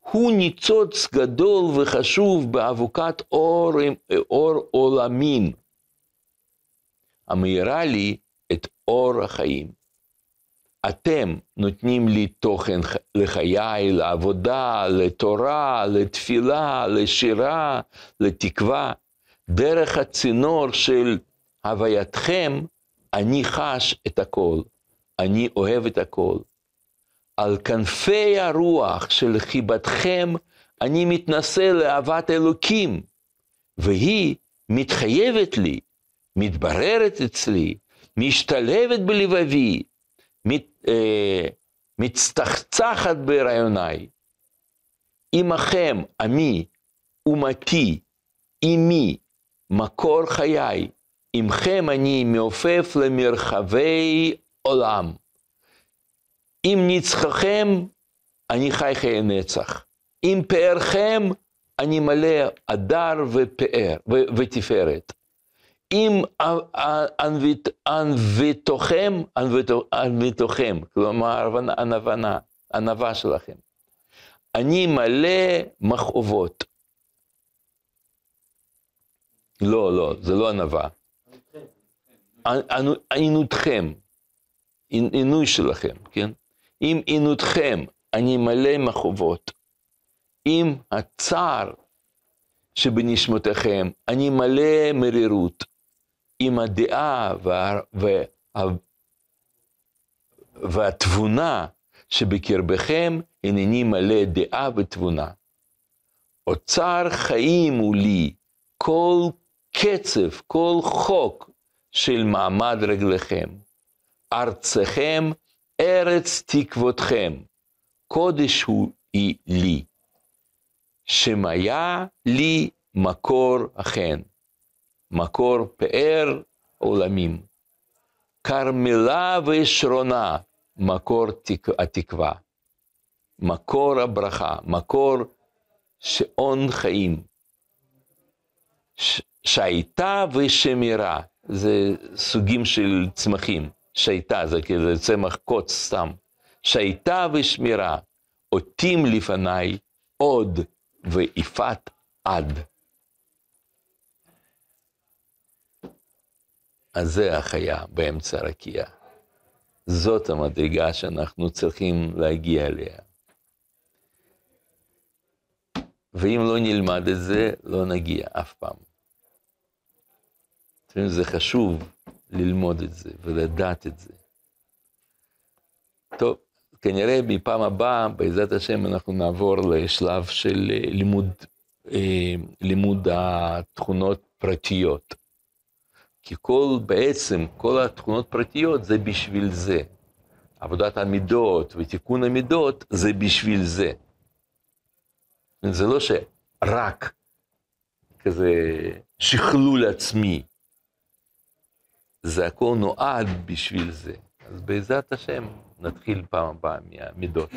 הוא ניצוץ גדול וחשוב באבוקת אור, אור עולמים, המאירה לי את אור החיים. אתם נותנים לי תוכן לחיי, לעבודה, לתורה, לתפילה, לשירה, לתקווה. דרך הצינור של הווייתכם, אני חש את הכל, אני אוהב את הכל. על כנפי הרוח של חיבתכם, אני מתנשא לאהבת אלוקים, והיא מתחייבת לי, מתבררת אצלי, משתלבת בלבבי, מת, אה, מצטחצחת ברעיוניי. עמכם עמי, אומתי, עמי, מקור חיי, עמכם אני מעופף למרחבי עולם. עם נצחכם אני חי חיי נצח. עם פארכם אני מלא הדר ופאר ותפארת. אם ענוותוכם, ענוותוכם, כלומר ענווה, ענווה שלכם. אני מלא מכאובות. לא, לא, זה לא ענווה. עינותכם, עינוי שלכם, כן? אם עינותכם אני מלא מכאובות, אם הצער שבנשמותיכם אני מלא מרירות, עם הדעה וה, וה, והתבונה שבקרבכם, הנני מלא דעה ותבונה. אוצר חיים הוא לי, כל קצב, כל חוק של מעמד רגליכם. ארצכם, ארץ תקוותכם, קודש הוא לי. שמיה לי מקור החן. מקור פאר עולמים. כרמלה ושרונה, מקור תק... התקווה. מקור הברכה, מקור שעון חיים. ש... שייטה ושמירה, זה סוגים של צמחים. שייטה זה כאילו צמח קוץ סתם. שייטה ושמירה, אותים לפניי עוד ויפת עד. אז זה החיה באמצע הרקיע. זאת המדרגה שאנחנו צריכים להגיע אליה. ואם לא נלמד את זה, לא נגיע אף פעם. זה חשוב ללמוד את זה ולדעת את זה. טוב, כנראה בפעם הבאה, בעזרת השם, אנחנו נעבור לשלב של אה, לימוד, אה, לימוד התכונות פרטיות. כי כל, בעצם, כל התכונות פרטיות זה בשביל זה. עבודת המידות ותיקון המידות זה בשביל זה. זה לא שרק כזה שכלול עצמי, זה הכל נועד בשביל זה. אז בעזרת השם נתחיל פעם הבאה מהמידות.